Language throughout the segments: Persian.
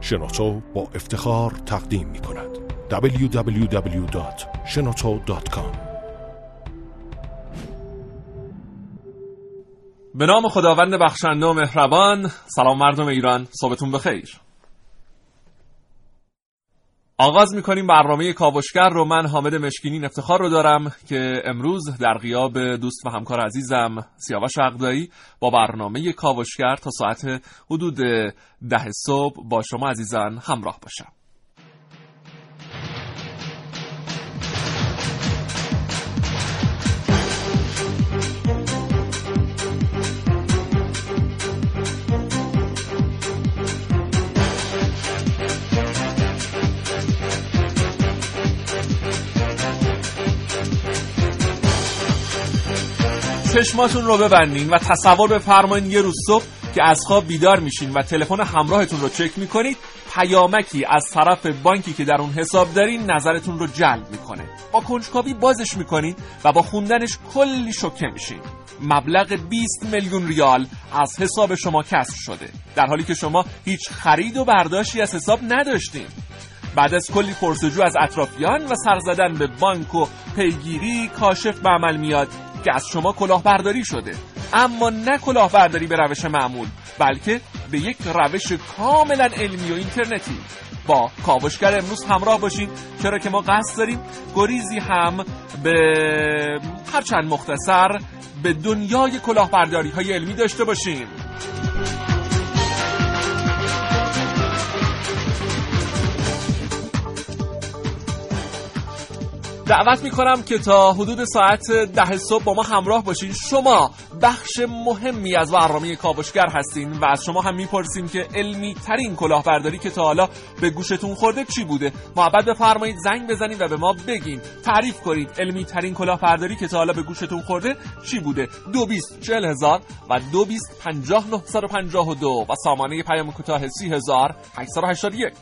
شنوتو با افتخار تقدیم می کند. www.shenoto.com به نام خداوند بخشنده و مهربان سلام مردم ایران صبحتون بخیر. آغاز می‌کنیم برنامه کاوشگر رو. من حامد مشکینین افتخار رو دارم که امروز در غیاب دوست و همکار عزیزم سیاوش عقدایی با برنامه کاوشگر تا ساعت حدود ده صبح با شما عزیزان همراه باشم. چشماتون رو ببندین و تصور بفرمایید یه روز صبح که از خواب بیدار میشین و تلفن همراهتون رو چک می‌کنید پیامکی از طرف بانکی که در اون حساب دارین نظرتون رو جلب می‌کنه. با کنجکاوی بازش می‌کنین و با خوندنش کلی شوکه میشین. مبلغ 20 میلیون ریال از حساب شما کسر شده. در حالی که شما هیچ خرید و برداشتی از حساب نداشتین. بعد از کلی پرسجو از اطرافیان و سر زدن به بانک و پیگیری کاشف به عمل میاد. که از شما کلاهبرداری شده. اما نه کلاهبرداری به روش معمول بلکه به یک روش کاملا علمی و اینترنتی. با کاوشگر امروز همراه باشید. چرا که ما قصد داریم گریزی هم به هرچند مختصر به دنیای کلاهبرداری های علمی داشته باشیم. دعوت می‌کنم که تا حدود ساعت ده صبح با ما همراه باشین. شما بخش مهمی از برنامه کاوشگر هستین و از شما هم می‌پرسیم که علمی ترین کلاهبرداری که تا حالا به گوشتون خورده چی بوده. محبت بفرمایید زنگ بزنید و به ما بگین. تعریف کنید علمی ترین کلاهبرداری که تا حالا به گوشتون خورده چی بوده. 220 و 220 5952 و سامانه پیام کوتاه 30881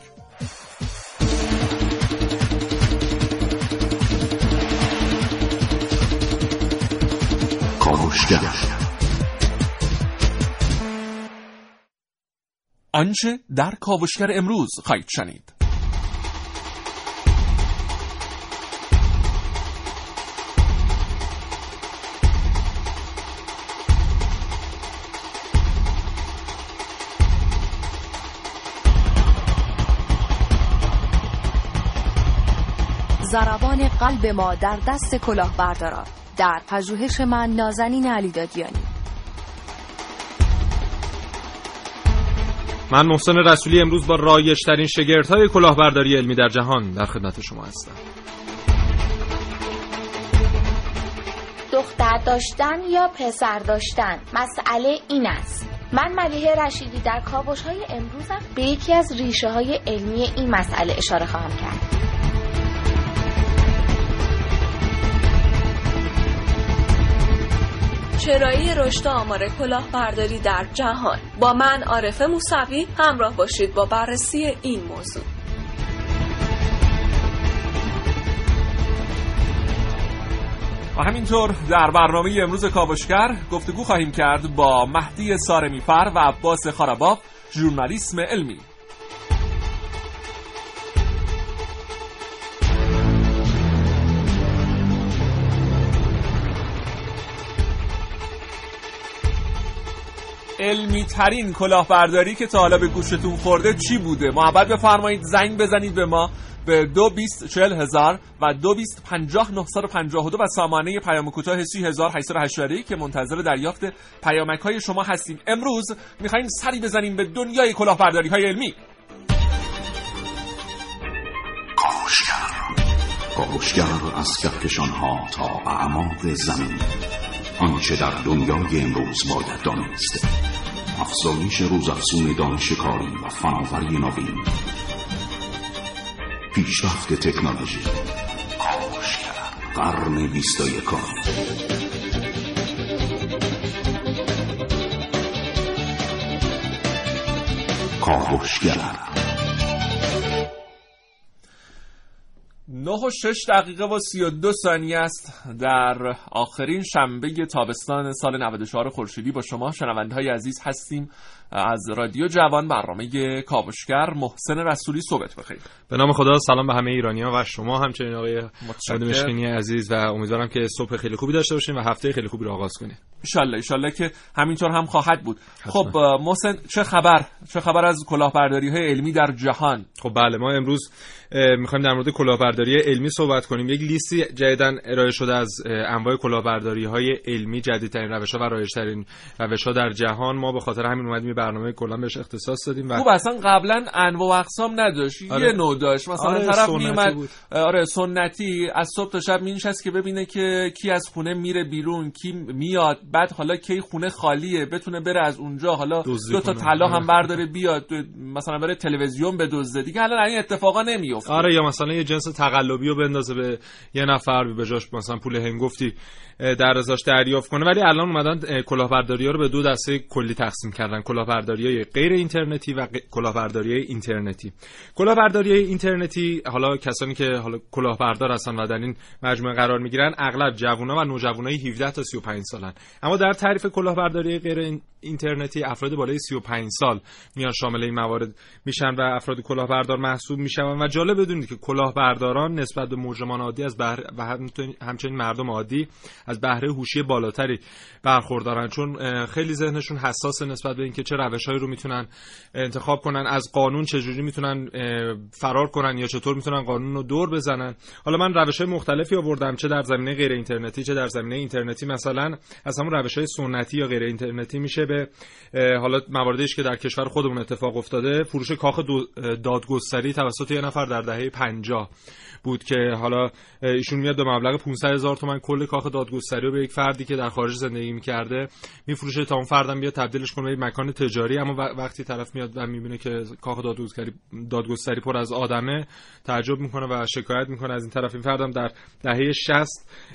کاوشگر آنچه در کاوشگر امروز خواهید شنید. زربان قلب ما در دست کلاهبرداران. در پژوهش من نازنین علی دادیانی من محسن رسولی امروز با رایشترین شگردهای کلاهبرداری علمی در جهان در خدمت شما هستم. دختر داشتن یا پسر داشتن؟ مسئله این است. من ملیه رشیدی در کابوش های امروزم به یکی از ریشه های علمی این مسئله اشاره خواهم کرد. چرایی رشد آمار کلاهبرداری در جهان. با من عارف موسوی همراه باشید با بررسی این موضوع. و همینطور در برنامه امروز کاوشگر گفتگو خواهیم کرد با مهدی سارمیفر و عباس خارباف ژورنالیسم علمی. علمی ترین کلاهبرداری که تا حالا به گوشتون خورده چی بوده؟ محبت بفرمایید زنگ بزنید به ما به دو بیست چل هزار و دو بیست پنجاه نهصد و پنجاه دو و سامانه پیام کوتاه سی هزار که منتظر دریافت پیامک های شما هستیم. امروز میخواییم سری بزنیم به دنیای کلاهبرداری های علمی. کاوشگر. کاوشگر از کهکشان ها تا اعماق زمین. آنچه در دنیای امروز باید دانست. افزایش روزافزون دانش کاری و فناوری نوین. پیشرفت تکنولوژی. قرن بیست و یکم کاوشگر نه و شش دقیقه و سی و دو ثانیه است در آخرین شنبه تابستان سال 94 خورشیدی. با شما شنونده های عزیز هستیم. از رادیو جوان برنامه کاوشگر محسن رسولی صحبت بخیر به نام خدا سلام به همه ایرانیان و شما همچنین آقای مشکینی عزیز و امیدوارم که صبح خیلی خوبی داشته باشین و هفته خیلی خوبی رو آغاز کنیم ان ان که همینطور هم خواهد بود. خب محسن چه خبر؟ چه خبر از کلاهبرداری های علمی در جهان؟ خب بله ما امروز می‌خوایم در مورد کلاهبرداری علمی صحبت کنیم. یک لیستی جدیدن ارائه شده از انواع کلاهبرداری های علمی جدیدترین روش ها و رایجترین روش ها در جهان. ما به خاطر همین اومدیم برنامه کلا بهش اختصاص دادیم و خب اصلا قبلا انواع و اقسام نداشت. آره. یه نوع داشت. مثلا آره طرف میومد آره سنتی. از صبح تا شب مینشست که ببینه که کی از خونه میره بیرون کی میاد. بعد حالا کی خونه خالیه بتونه بره از اونجا. حالا دو تا طلا هم آره. برداره بیاد. مثلا بره تلویزیون بدزده. دیگه حالا این اتفاقا نمیفته آره یا مثلا یه جنس تقلبی رو بندازه به یه نفر به جاش مثلا پول هنگفتی در ازاش دریافت کنه. ولی الان اومدن کلاهبرداری ها رو به دو دسته کلی تقسیم کردن. کلاهبرداری غیر اینترنتی و کلاهبرداری اینترنتی. کلاهبرداری اینترنتی حالا کسانی که حالا کلاهبردار هستن و در این مجموعه قرار می‌گیرن اغلب جوونا و نوجوانای 17 تا 35 سالن. اما در تعریف کلاهبرداری غیر اینترنتی افراد بالای 35 سال میان شامل این موارد میشن و افراد کلاهبردار محسوب میشن و جالب بدونید که کلاهبرداران نسبت به مجرمان عادی از بهره و همچنین مردم عادی از بهره هوشی بالاتری برخوردارن. چون خیلی ذهنشون حساس نسبت به اینکه چه روشهایی رو می‌تونن انتخاب کنن از قانون چجوری می‌تونن فرار کنن یا چطور می‌تونن قانون رو دور بزنن. حالا من روش های مختلفی آوردم چه در زمینه غیر اینترنتی چه در زمینه اینترنتی مثلا. از همون روش های سنتی یا غیر اینترنتی میشه به حالا مواردیش که در کشور خودمون اتفاق افتاده فروش کاخ دادگستری توسط یه نفر در دهه 50 بود که حالا ایشون میاد به مبلغ 500 هزار تومن کل کاخ دادگستری رو به یک فردی که در خارج زندگی می‌کرده میفروشه تا اون فردم بیاد تبدیلش کنه به مکان تجاری اما وقتی طرف میاد و می‌بینه که کاخ دادگستری دادگستری پر از آدمه تعجب می‌کنه و شکایت می‌کنه از این طرف. این فردم در دهه 60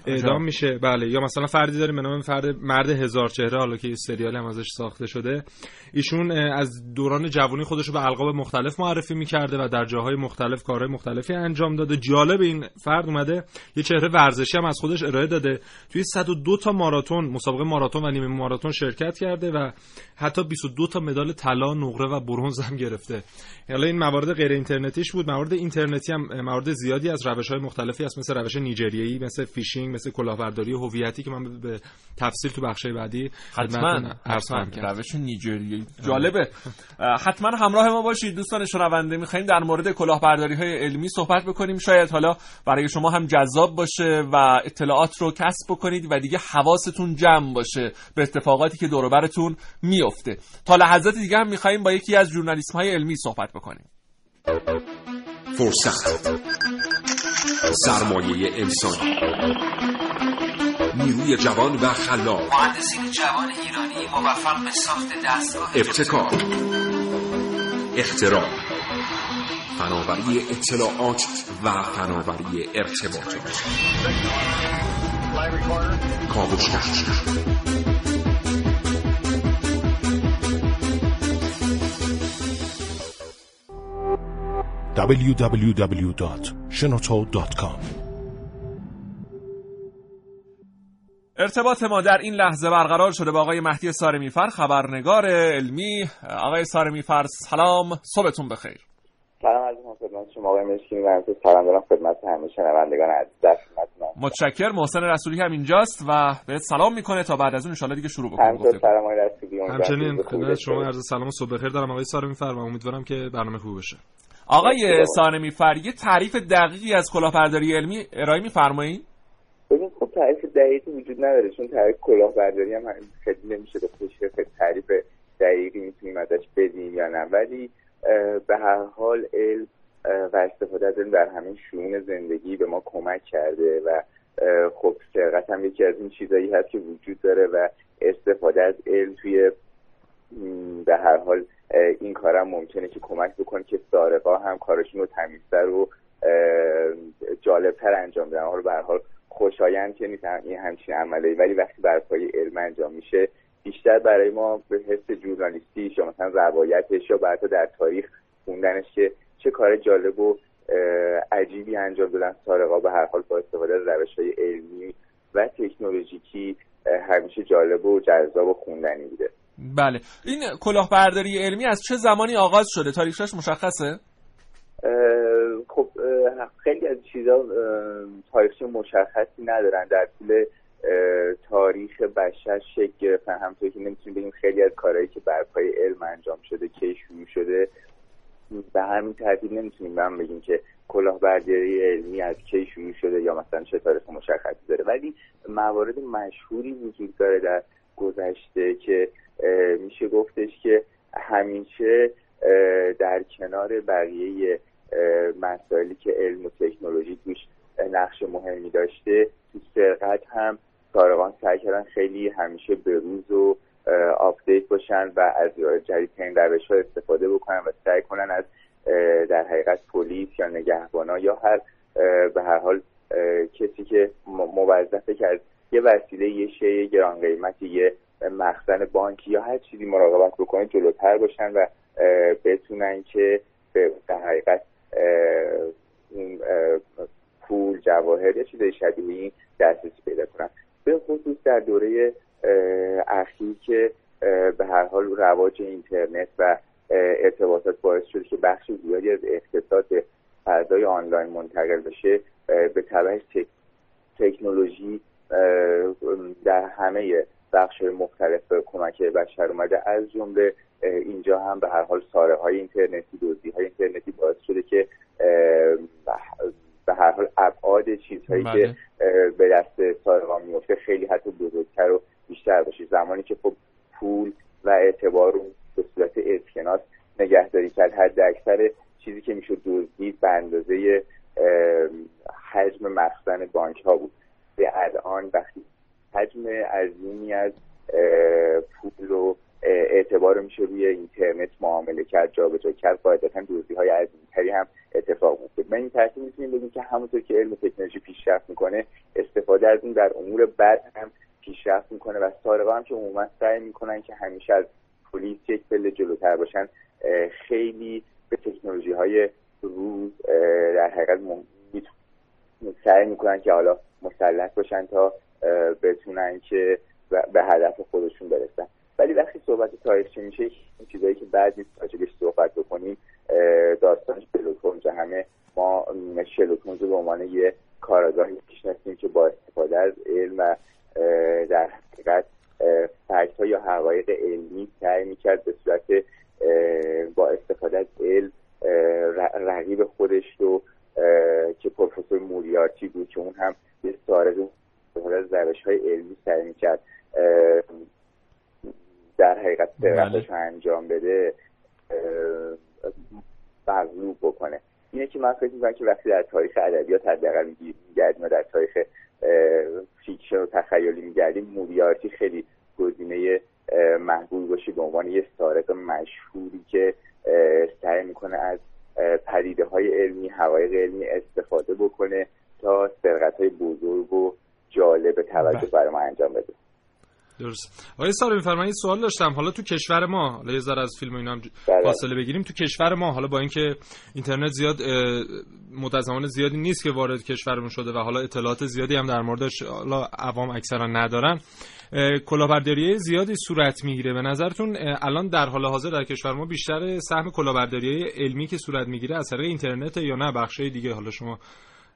اعدام میشه. بله. یا مثلا فردی داریم به نام فرد مرد هزار چهره حالا که سریال هم ازش ساخته شده. ایشون از دوران جوانی خودش رو به القاب مختلف معرفی می‌کرده و در جاهای مختلف کارهای مختلفی انجام داده. جالب این فرد اومده یه چهره ورزشی هم از خودش ارائه داده. توی 102 تا ماراتون مسابقه ماراتون و نیمه ماراتون شرکت کرده و حتی 22 تا مدال طلا نقره و برنز هم گرفته. حالا این موارد غیر اینترنتیش بود. موارد اینترنتی هم موارد زیادی از روش های مختلفی هست مثل روش نیجریه‌ای مثل فیشینگ مثل کلاهبرداری هویتی که من به تفصیل تو بخش بعدی حتما حتما. روش نیجریه‌ای. جالبه. حتما همراه ما باشید. دوستان شنونده می‌خوایم در مورد کلاهبرداری های علمی صحبت بکنیم. شاید حالا برای شما هم جذاب باشه و اطلاعات رو کسب بکنید و دیگه حواستون جمع باشه به اتفاقاتی که دور براتون میفته تا لحظات دیگه هم می‌خوایم با یکی از ژورنالیسم های علمی صحبت بکنیم. فرصت. سرمایه انسانی نیروی جوان و خلاق. مهندسین جوان ایرانی موفق به ساخت دستگاه. ابتکار. اختراع. فناوری اطلاعات و فناوری ارتباطات. کاوشگر www.shenoto.com ارتباط ما در این لحظه برقرار شده با آقای مهدی سارمیفر خبرنگار علمی. آقای سارمیفر سلام صبحتون بخیر. سلام از خدمت شما. آقای مشکینی و سلام دارم خدمت همه شنوندگان عزیز در متشکر. محسن رسولی هم اینجاست و بهت سلام می‌کنه تا بعد از اون ان دیگه شروع بکنیم. سلام آقای رسولی. همچنین خدمت شما عرض سلام و صبح بخیر دارم آقای سارمیفر و امیدوارم که برنامه خوب بشه آقای سارمیفر یه تعریف دقیقی از کلاهبرداری علمی ارائه میفرمایید ببین خب تعریف دقیقی وجود نداره چون تعریف کلاهبرداری هم خیلی نمیشه به خودش تعریف دقیقی می‌تونیم ازش بدیم یا نه. ولی به هر حال علم و استفاده از علم در همه شون زندگی به ما کمک کرده و خب سرقت هم یکی از این چیزایی هست که وجود داره و استفاده از علم توی به هر حال این کارم ممکنه که کمک بکنه که سارقا هم کارشون رو تمیزتر و جالبتر انجام بدن. حالا به حال خوشایند که نیست این همچین عمله ولی وقتی بر پای علم انجام میشه بیشتر برای ما به حس جورنالیستی یا مثلا روایتش یا بعد در تاریخ خوندنش که چه کار جالب و عجیبی انجام دادن سارقا به هر حال با استفاده از روش های علمی و تکنولوژیکی همیشه جالب و جذاب و خوندنی بوده. بله. این کلاهبرداری علمی از چه زمانی آغاز شده؟ تاریخش مشخصه؟ خب خیلی از چیزا تاریخ مشخصی ندارن. در طول تاریخ بشر شکل گرفتن. همطور که نمی‌تونیم بگیم خیلی از کارهایی که بر پای علم انجام شده که شروع شده به همین ترتیب نمی‌تونیم هم بگیم که کلاهبرداری علمی از کی شروع شده یا مثلا چه تاریخ مشخصی داره. ولی موارد مشهوری وجود داره در گذشته که میشه گفتش که همیشه در کنار بقیه مسائلی که علم و تکنولوژی توش نقش مهمی داشته تو سرقت هم سارقان سعی کردن خیلی همیشه به روز و آپدیت باشن و از جدیدترین روش ها استفاده بکنن و سعی کنن از در حقیقت پلیس یا نگهبانا یا هر به هر حال کسی که موظفه که از یه وسیله یه شی گران قیمتی یه مخزن بانکی یا هر چیزی مراقبت بکنه جلوتر باشن و بتونن که به حقیقت پول جواهر یا چیزای شبیه این دسترسی پیدا کنن. به خصوص در دوره اخیر که به هر حال رواج اینترنت و ارتباطات باعث شده که بخش زیادی از اقتصاد فضای آنلاین منتقل بشه به تبعش تکنولوژی در همه بخش مختلف کمک بشر اومده. از جمله اینجا هم به هر حال ساره های اینترنتی دزدی های اینترنتی باعث شده که به هر حال ابعاد چیزهایی که بله. به دست سارقان میفته خیلی حتی بزرگتر و بیشتر باشه. زمانی که خب پول و اعتبار رو به صورت اسکناس نگهداری کرد حد اکثر چیزی که می‌شد دزدید به اندازه حجم مخزن بانک ها بود. به الان وقتی حجم عظیمی از پول و اعتبار میشه روی اینترنت معامله کرد جابجا کرد قاعدتا دزدی های عظیمتری هم اتفاق میفته به این ترتیب می‌تونیم بگیم که همونطور که علم تکنولوژی پیشرفت می‌کنه استفاده از اون در امور بد هم پیشرفت می‌کنه و سارقا هم که عموما سعی می‌کنن که همیشه از پلیس یک پله جلوتر باشن خیلی به تکنولوژی های روز در حقیقت سعی می‌کنن که حالا مسلط باشن تا بتونن که به هدف خودشون برسن. ولی وقتی صحبت تاریخچه میشه این چیزایی که بعد نیست راجبش صحبت بکنیم داستان شلوک همه. ما رو به عنوان یه کارگاهی می‌شناسیم که با استفاده از علم و در حقیقت فکت یا حقایق علمی سعی می‌کرد به صورت با استفاده از علم رقیب خودش رو که پروفسور موریارتی بود که اون هم یه سارق از روش های علمی سعی می‌کرد در حقیقت سرقتش بله. انجام بده مغلوب بکنه اینه که من فکر می‌کنم که وقتی در تاریخ ادبیات حداقل میگردیم و در تاریخ fiction و تخیلی میگردیم موریارتی خیلی گزینه محبوب باشه به عنوان یه سارق مشهوری که سعی می‌کنه از پدیده های علمی حقایق علمی استفاده بکنه تا سرقت های بزرگ و جالب توجه بله. برای ما انجام بده درست. آقای سال میفرمایید؟ سوال داشتم. حالا تو کشور ما حالا یه ذره از فیلم اینا هم بله. فاصله بگیریم. تو کشور ما حالا با اینکه اینترنت زیاد مدت زمان زیادی نیست که وارد کشورمون شده و حالا اطلاعات زیادی هم در موردش حالا عوام اکثرا ندارن کلاهبرداری زیادی صورت می‌گیره. به نظرتون الان در حال حاضر در کشور ما بیشتر سهم کلاهبرداری علمی که صورت می‌گیره از طریق اینترنت یا نه؟ بخشای دیگه. حالا شما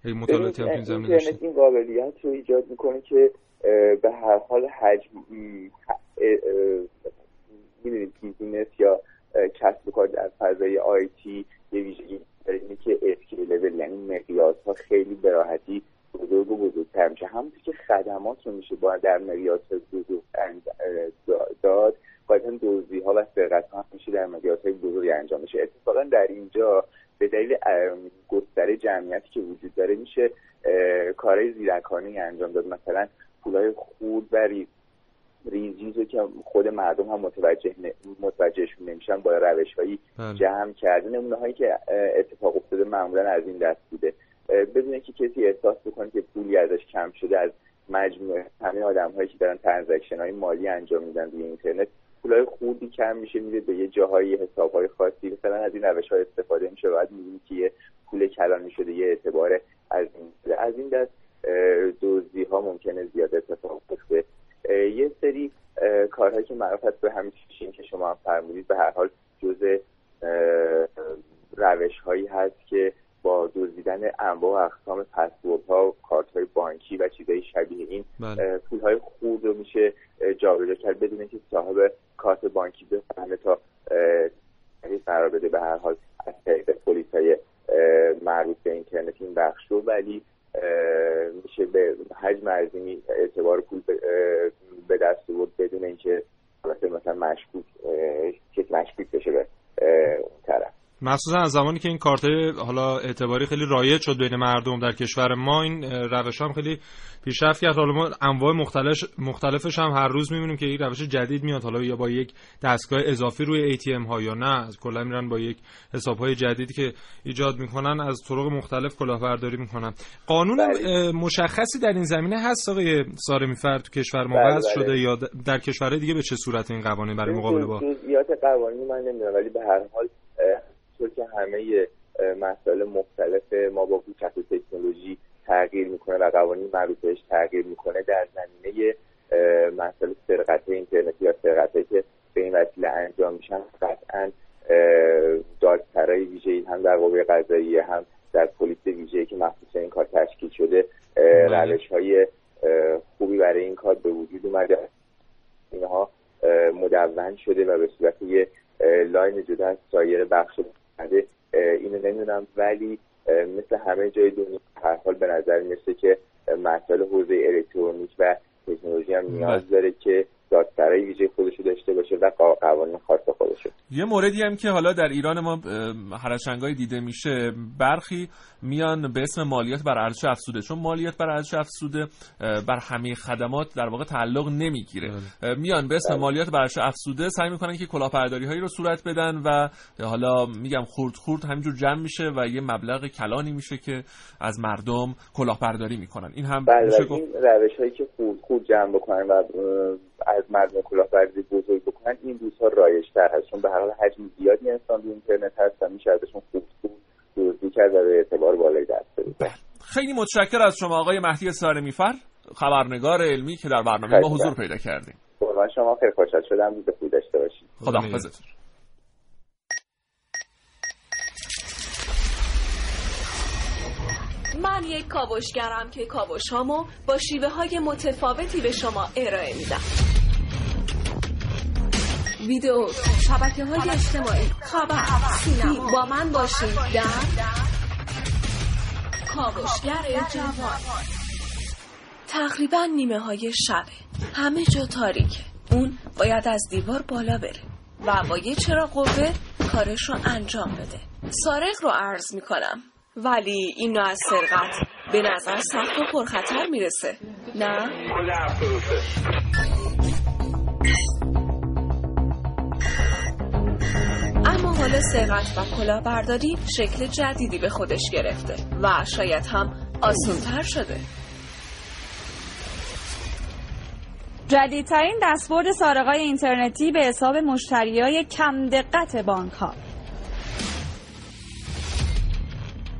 مطالعاتی هم این قابلیت رو ایجاد می‌کنه که به هر حال حجم می‌دونید business یا کسب و کار در فضای IT یه ویژگی اینه که scalable یعنی مقیاس ها خیلی به راحتی بزرگ و بزرگتر میشه. همونطور که خدمات رو میشه با در مقیاس بزرگ داد قاعدتا دزدی ها و سرقت ها میشه در مقیاس های بزرگی انجام میشه اتفاقا در اینجا به دلیل گستره جمعیتی که وجود داره میشه کارهای زیرکانه انجام داد. مثلا پولای خود و ریز ریزیزو که خود مردم هم متوجه متوجهشون نمیشن با روش هایی بله. جمع کرده نمونه هایی که اتفاق افتاده معمولا از این دست بوده. بدون که کسی احساس بکنه که پولی ازش کم شده از مجموعه همه آدم هایی که دارن transaction های مالی انجام میدن روی اینترنت پولای خوبی کم میشه میره به یه جاهایی حساب های خاصی. مثلا از این روش های استفاده میشه بعد می‌بینی که یه پول کلان می‌شده یه اعتبار از این از این دست دزدی ها ممکنه زیاد اتفاق بیفته. یه سری کارهایی که معروف هست به همین که شما هم فرمودید به هر حال جزء روش هایی هست که با دزدیدن انواع و اقسام پسورد ها کارت های بانکی و چیزهای شبیه این بله. پول های خورد رو میشه جابجا کرد بدون اینکه صاحب کارت بانکی بفهمه تا اه، قرار بده. به هر حال از طریق پلیس های مربوط به اینترنت این بخش رو. ولی میشه به حجم عظیمی اعتبار پول به- دست بود بدون اینکه مثلا مشکوک کسی مشکوک بشه به اون طرف. مخصوصا از زمانی که این کارت حالا اعتباری خیلی رایج شد بین مردم در کشور ما این روش هم خیلی پیشرفت کرد حالا ما انواع مختلف مختلفش هم هر روز می‌بینیم که این روش جدید میاد حالا یا با یک دستگاه اضافی روی ATM ها یا نه از کلا میرن با یک حساب های جدیدی که ایجاد می‌کنن از طرق مختلف کلاهبرداری می‌کنن قانون بله. مشخصی در این زمینه هست آقای سارمی فرد تو کشور ما بله، بله. شده یا در کشورهای دیگه به چه صورت این قوانین برای مقابله با قوانینی من نمی‌دونم ولی به هر حال اه، طور که همه مسائل مختلف ما با پیشرفت تکنولوژی تغییر می‌کنه و قوانین مربوط بهش تغییر می‌کنه در زمینه مسائل سرقت اینترنتی یا سرقت که به این وسیله انجام میشن قطعا دادسرای ویژه‌ای هم در قوه قضاییه هم در پلیس ویژه‌ای که مخصوص این کار تشکیل شده بله. روش های خوبی برای این کار به وجود اومده اینها اه، مدون شده و به صورت یه اه، لاین جدا از سایر بخش اومده اه، اینو نمی‌دونم ولی اه، مثل همه جای دنیا هر حال به نظر می‌رسه که اه، مسائل حوزه الکترونیک و تکنولوژی هم نیاز داره که دادسرای ویژه خودشو داشته باشه و قا- قوانین خاص خودشو یه موردی هم که حالا در ایران ما اه، هر از شنگایی دیده میشه. برخی میان به اسم مالیات بر ارزش افزوده. چون مالیات بر ارزش افزوده بر همه خدمات در واقع تعلق نمی‌گیره. اه، میان به اسم مالیات بر ارزش افزوده سعی می‌کنن که کلاهبرداری هایی رو صورت بدن و حالا میگم خورد خورد همینجور جمع میشه و یه مبلغ کلانی میشه که از مردم کلاهبرداری می‌کنن. این هم بله میشه بله، گفت. این روش هایی که خود خود جمع بکنن و از مردم کلاهبرداری بزرگ بکنن این روزها رایجتر هست. چون به هر حال حجم زیادی انسان رو اینترنت هست و میشه ازشون خود دزدی کرد و به اعتبار بالای دست برسه خیلی متشکر از شما آقای مهدی سارمیفر خبرنگار علمی که در برنامه ما حضور ممنون. پیدا کردیم. قربان شما خیلی خوشحال شدم روز خوبی داشته باشید. خدا من یک کاوشگرم که کاوش هامو با شیوه های متفاوتی به شما ارائه میدم. ویدیو شبکه های اجتماعی خبر. سینما. با من باشید در کاوشگر جوان. تقریبا نیمه های شبه همه جا تاریکه اون باید از دیوار بالا بره و با یه چرا قوه کارش رو انجام بده. سارق رو عرض می‌کنم. ولی این نوع از سرقت به نظر سخت و پرخطر می‌رسه. نه؟ اما حالا سرقت و کلاهبرداری شکل جدیدی به خودش گرفته و شاید هم آسونتر شده. جدیدترین دستبرد سارقای اینترنتی به حساب مشتریای کم دقت بانک ها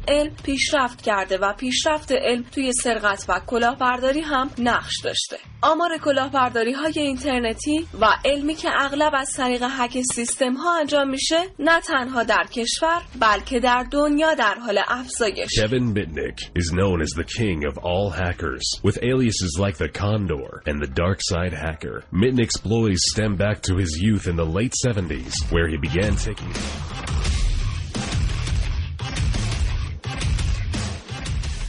علم پیشرفت کرده و پیشرفت علم توی سرقت و کلاهبرداری هم نقش داشته آمار کلاهبرداری های اینترنتی و علمی که اغلب از طریق هک سیستم ها انجام میشه نه تنها در کشور بلکه در دنیا در حال افزایش Kevin Mitnick is known as the king of all hackers, with aliases like the Condor and the Dark Side Hacker. Mitnick's ploys stem back to his youth in the late 70s, where he began taking.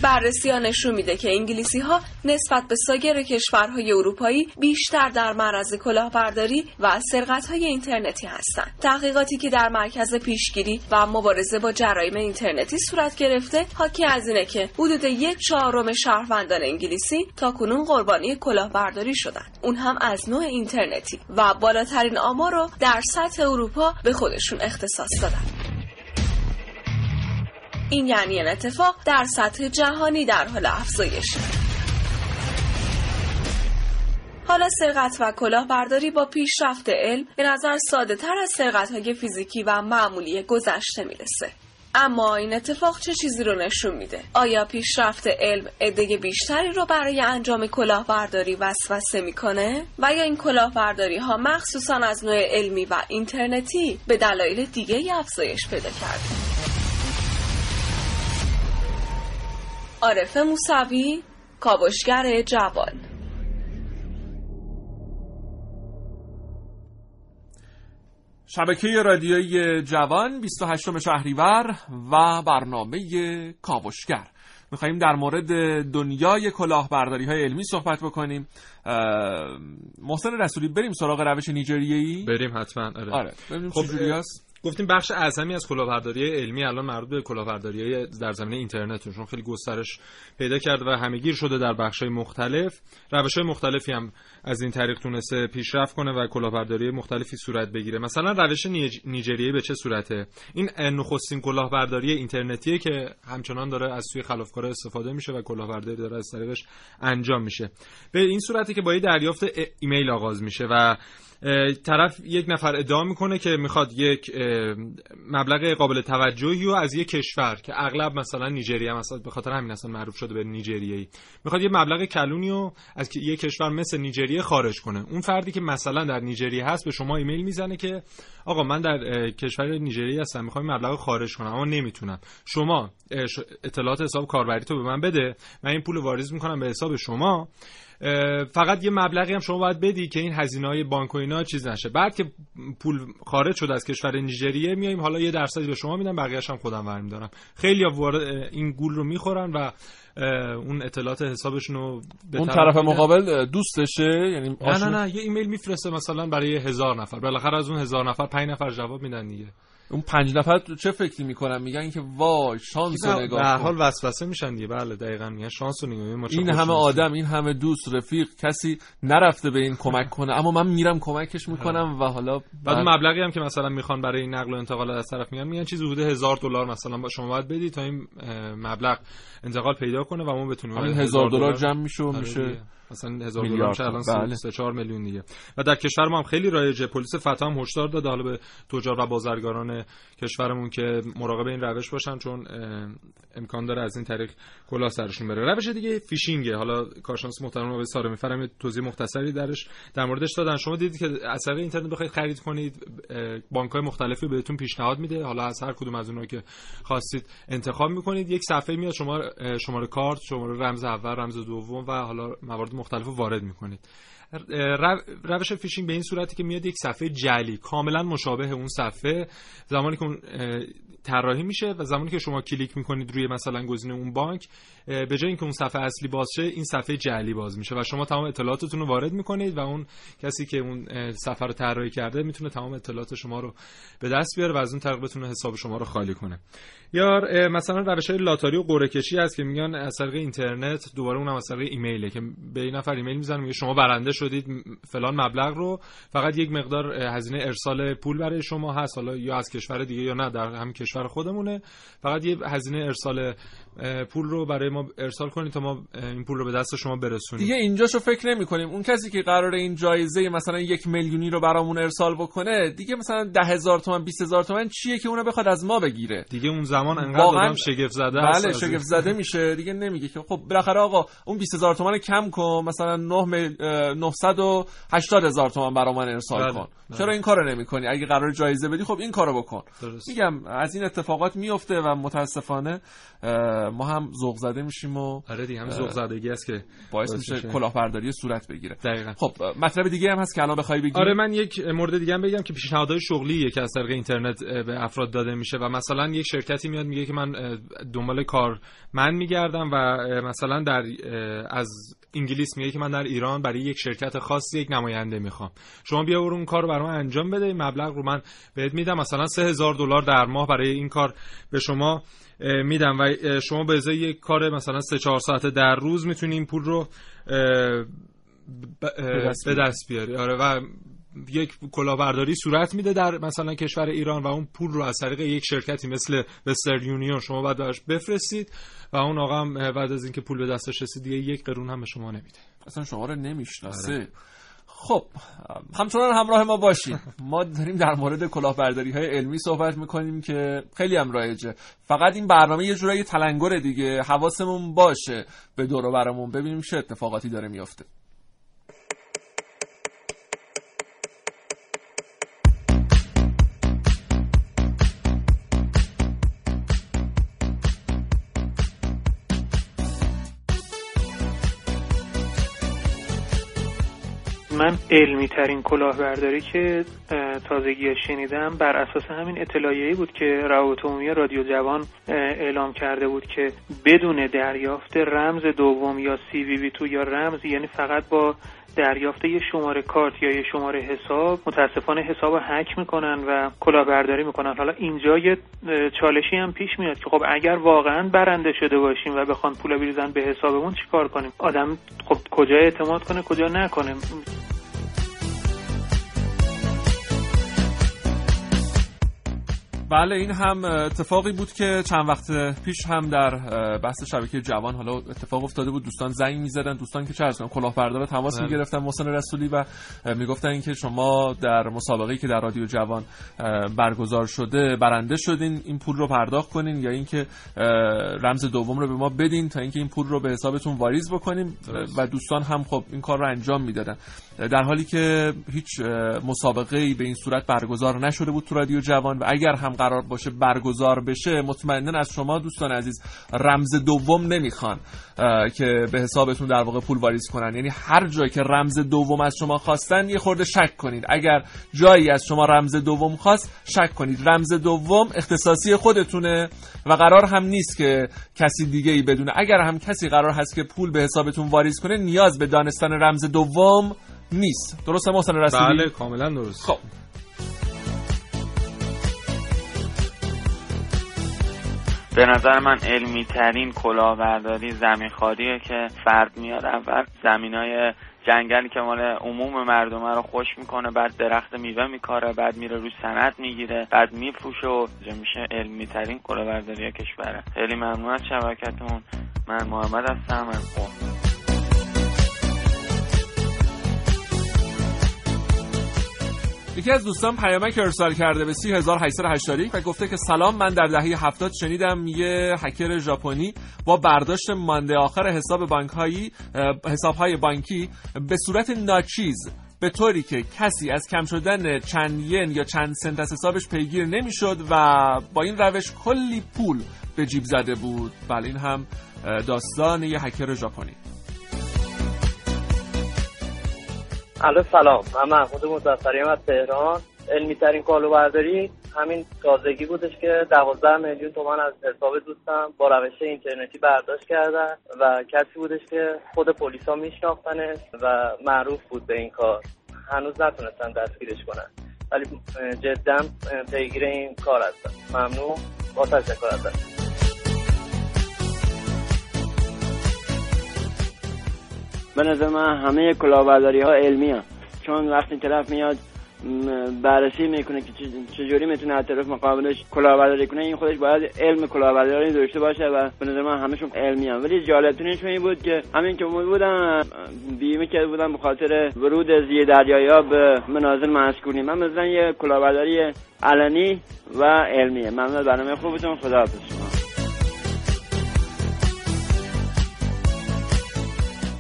بررسی ها نشون میده که انگلیسی ها نسبت به سایر کشورهای اروپایی بیشتر در معرض کلاهبرداری و سرقت های اینترنتی هستند. تحقیقاتی که در مرکز پیشگیری و مبارزه با جرایم اینترنتی صورت گرفته حاکی از اینه که حدود یک چهارم شهروندان انگلیسی تا کنون قربانی کلاهبرداری شدند. اون هم از نوع اینترنتی و بالاترین آمار رو در سطح اروپا به خودشون اختصاص دادن. این یعنی این اتفاق در سطح جهانی در حال افزایش. حالا سرقت و کلاهبرداری با پیشرفت علم به نظر ساده تر از سرقت های فیزیکی و معمولی گذشته می‌رسه. اما این اتفاق چه چیزی رو نشون میده؟ آیا پیشرفت علم عده بیشتری رو برای انجام کلاهبرداری وسوسه می‌کنه؟ و یا این کلاهبرداری ها مخصوصا از نوع علمی و اینترنتی به دلایل دیگه افزایش پیدا کرده؟ عارف موسوی کاوشگر جوان. شبکه رادیویی جوان 28 شهریور و برنامه کاوشگر. میخواییم در مورد دنیای کلاهبرداری های علمی صحبت بکنیم. محسن رسولی بریم سراغ روش نیجریه‌ای؟ بریم حتما آره, آره. ببینیم خب گفتیم بخش اعظمی از کلاهبرداری علمی الان مربوط به کلاهبرداری در زمینه اینترنت چون خیلی گسترش پیدا کرده و همهگیر شده در بخش‌های مختلف. روش‌های مختلفی هم از این طریق تونسته پیشرفت کنه و کلاهبرداری مختلفی صورت بگیره. مثلا روش نیجریه به چه صورته؟ این نخستین کلاهبرداری اینترنتیه که همچنان داره از سوی خلافکارا استفاده میشه و کلاهبرداری داره از طریقش انجام میشه. به این صورتی که با دریافت ایمیل آغاز میشه و طرف یک نفر ادعا می‌کنه که می‌خواد یک مبلغ قابل توجهی و از یک کشور که اغلب مثلا نیجریه مثلا به خاطر همین اصلا معروف شده به نیجریه می‌خواد یه مبلغ کلونی رو از یک کشور مثل نیجریه خارج کنه. اون فردی که مثلا در نیجریه هست به شما ایمیل می‌زنه که آقا من در کشور نیجریه هستم می‌خوام مبلغ خارج کنم اما نمی‌تونم. شما اطلاعات حساب کاربری تو به من بده من این پول واریز می‌کنم به حساب شما. فقط یه مبلغی هم شما باید بدی که این هزینه های بانک و اینا چیز نشه. بعد که پول خارج شد از کشور نیجریه میایم حالا یه درصدی به شما میدم بقیه‌اش هم خودم ورمی دارم خیلی این گول رو می‌خورن و اون اطلاعات حسابشون رو به اون طرف مقابل دوستشه؟ یعنی نه نه نه یه ایمیل میفرسته مثلا برای هزار نفر. بالاخره از اون هزار نفر پنج نفر جواب میدن دیگه. اون پنج نفر چه فکری می‌کنن؟ میگن که وای شانس رو نگاه به حال وسوسه میشن دیگه. بله دقیقاً میگن شانس رو نگاه این همه آدم این همه دوست رفیق کسی نرفته به این کمک کنه. اما من میرم کمکش می‌کنم و حالا بعد مبلغی هم که مثلا می‌خوان برای این نقل و انتقال از طرف میگن میگن چیزی حدود هزار دلار مثلا با شما باید بدی تا این مبلغ انتقال پیدا کنه و ما بتونیم هزار دلار جمع میشه آره میشه. مثلا هزار دلار میشه الان بله. 3 4 میلیون دیگه. و در کشور ما هم خیلی رایجه پلیس فتا هم هشدار داده. حالا به تجار و بازرگانان کشورمون که مراقب این روش باشن چون امکان داره از این طریق کلاه سرشون بره. روش دیگه فیشینگه. حالا کارشناس محترم آقای سارمی فرم توضیح مختصری درش در موردش دادن. شما دیدید که از طریق اینترنت بخواید خرید کنید. بانک های مختلفی بهتون پیشنهاد میده. حالا از هر کدوم از اونها که خواستید انتخاب می‌کنید. یک صفحه میاد شما شماره کارت شماره رمز اول رمز دوم و حالا موارد مختلف وارد می‌کنید. روش فیشینگ به این صورتی که میاد یک صفحه جعلی. کاملا مشابه اون صفحه. زمانی که اون طراحی میشه و زمانی که شما کلیک می‌کنید روی مثلا گزینه اون بانک به جای اینکه اون صفحه اصلی باز شه این صفحه جعلی باز میشه و شما تمام اطلاعاتتون رو وارد می‌کنید و اون کسی که اون صفحه رو طراحی کرده می‌تونه تمام اطلاعات شما رو به دست بیاره و از اون طریق بتونه حساب شما رو خالی کنه. یا مثلا روش های لاتاری و قرعه کشی هست که میگن از طریق اینترنت دوباره اونم از طریق ایمیله که به این نفر ایمیل می‌زنن میگه شما برنده شدید فلان مبلغ رو فقط یک مقدار هزینه ارسال پول برای شما هست حالا یا از کشور دیگه یا نه در همین کشور خودمونه. فقط یه هزینه ارسال پول رو برای ما ارسال کنید تا ما این پول رو به دست شما برسونیم. دیگه اینجاشو فکر نمی کنیم اون کسی که قرار این جایزه مثلا یک میلیونی رو برامون ارسال بکنه دیگه مثلا ده هزار تومن 20 هزار تومن چیه که اونو بخواد از ما بگیره؟ دیگه اون زمان انقدر آدم شگفت زده بله شگفت زده میشه. دیگه نمیگه که خب بالاخره آقا اون 20000 هزار تومن کم کن مثلا 9 مل... 980 هزار تومن برا من ارسال بله. کن. بله. چرا این کارو نمی‌کنی؟ اگه قرار جایزه بدی خب این کارو بکن. درست. میگم از این اتفاقات میفته و متاسفانه ما هم ذوق زده میشیم و آره دیگه هم ذوق زدگی است که باعث میشه کلاهبرداری صورت بگیره. دقیقاً. خب مطلب دیگه هم هست که الان بخوای بگی؟ آره من یک مورد دیگه هم بگم که پیشنهادهای شغلی که از طریق اینترنت به افراد داده میشه و مثلا یک شرکتی میاد میگه که من دنبال کار من میگردم و مثلا در از انگلیس میگه که من در ایران برای یک شرکت خاصی یک نماینده می‌خوام. شما بیا برو اون کار رو برام انجام بده مبلغ رو من بهت میدم. مثلا 3000 دلار در ماه برای این کار به شما میدم و شما به ازای یک کار مثلا 3 4 ساعته در روز می‌تونی این پول رو به دست بیاری. آره و یک کلاهبرداری صورت میده در مثلا کشور ایران و اون پول رو از طریق یک شرکتی مثل وستر یونیون شما باید براش بفرستید و اون آقا هم بعد از اینکه پول به دستش رسید دیگه یک قرون هم به شما نمیده. اصلا شما رو نمی‌شناسه. آره. خب همچنان همراه ما باشیم ما داریم در مورد کلاهبرداری های علمی صحبت می‌کنیم که خیلی هم رایجه. فقط این برنامه یه جورایی تلنگره دیگه. حواسمون باشه. به دور و برمون ببینیم چه اتفاقاتی داره میافته. علمی ترین کلاهبرداری که تازگی شنیدم بر اساس همین اطلاعیه‌ای بود که روابط عمومی رادیو جوان اعلام کرده بود که بدون دریافت رمز دوم یا سی وی وی تو یا رمز یعنی فقط با دریافت یه شماره کارت یا یه شماره حساب متاسفانه حساب هک می‌کنن و کلاهبرداری می‌کنن. حالا اینجا یه چالشی هم پیش میاد که خب اگر واقعا برنده شده باشیم و بخوان پول بریزن به حسابمون چیکار کنیم؟ آدم خب کجا اعتماد کنه کجا نکنه؟ بله این هم اتفاقی بود که چند وقت پیش هم در بحث شبکه جوان حالا اتفاق افتاده بود. دوستان زنگ می‌زدن دوستان که چه از کلاهبردار تماس بله. می‌گرفتن محسن رسولی و می‌گفتن اینکه شما در مسابقه که در رادیو جوان برگزار شده برنده شدین این پول رو پرداخت کنین یا اینکه رمز دوم رو به ما بدین تا اینکه این پول رو به حسابتون واریز بکنیم. و دوستان هم خب این کار رو انجام می‌دادن. در حالی که هیچ مسابقه ای به این صورت برگزار نشده بود تو رادیو جوان و اگر هم قرار باشه برگزار بشه مطمئنا از شما دوستان عزیز رمز دوم نمی‌خوان که به حسابتون در واقع پول واریز کنن. یعنی هر جایی که رمز دوم از شما خواستن یه خورده شک کنید. اگر جایی از شما رمز دوم خواست شک کنید. رمز دوم اختصاصی خودتونه و قرار هم نیست که کسی دیگه ای بدونه. اگر هم کسی قرار هست که پول به حسابتون واریز کنه نیاز به دانستن رمز دوم نیست. درسته محسن رسولی؟ بله کاملا درست خب به نظر من علمی ترین کلاهبرداری زمینخواریه که فرد میاد. اول زمین های جنگلی که مال عموم مردم رو خوش می‌کنه بعد درخت میوه میکاره بعد میره روش سند می‌گیره بعد میفروشه و میشه علمی ترین کلاهبرداری کشوره. خیلی ممنون از شبکتون. من محمد هستم از قم یکی از دوستان پیامک ارسال کرده به 3881 و گفته که سلام من در دهه 70 شنیدم یه هکر ژاپنی با برداشت مانده آخر حساب بانک هایی حساب های بانکی به صورت ناچیز به طوری که کسی از کم شدن چند ین یا چند سنت از حسابش پیگیر نمی‌شد و با این روش کلی پول به جیب زده بود. بله این هم داستان یه هکر ژاپنی. الو سلام. من محمود مزفری از تهران. علمی ترین کالوبرداری همین تازگی بودش که دوازده میلیون تومن از حساب دوستم با روش اینترنتی برداشت کردن و کسی بودش که خود پلیسا میشناختنش و معروف بود به این کار. هنوز نتونستن دستگیرش کنن. ولی جدا پیگیر این کار هستم ممنون. با تشکر ازتون. به نظر من همه کلاهبرداری ها علمی هم. چون وقتی طرف میاد بررسی می‌کنه که چجوری می‌تونه از طرف مقابلش کلاهبرداری کنه این خودش باید علم کلاهبرداری داشته باشه و به نظر من همشون علمی هم ولی جالبترینش این بود که همین که بودن بیمه کرده بودن به خاطر ورود زیر دریایی ها به منازل مسکونی من مثلا یه کلاهبرداری علنی و علمیه. ممنون برنامه خوبتون. خدا حافظ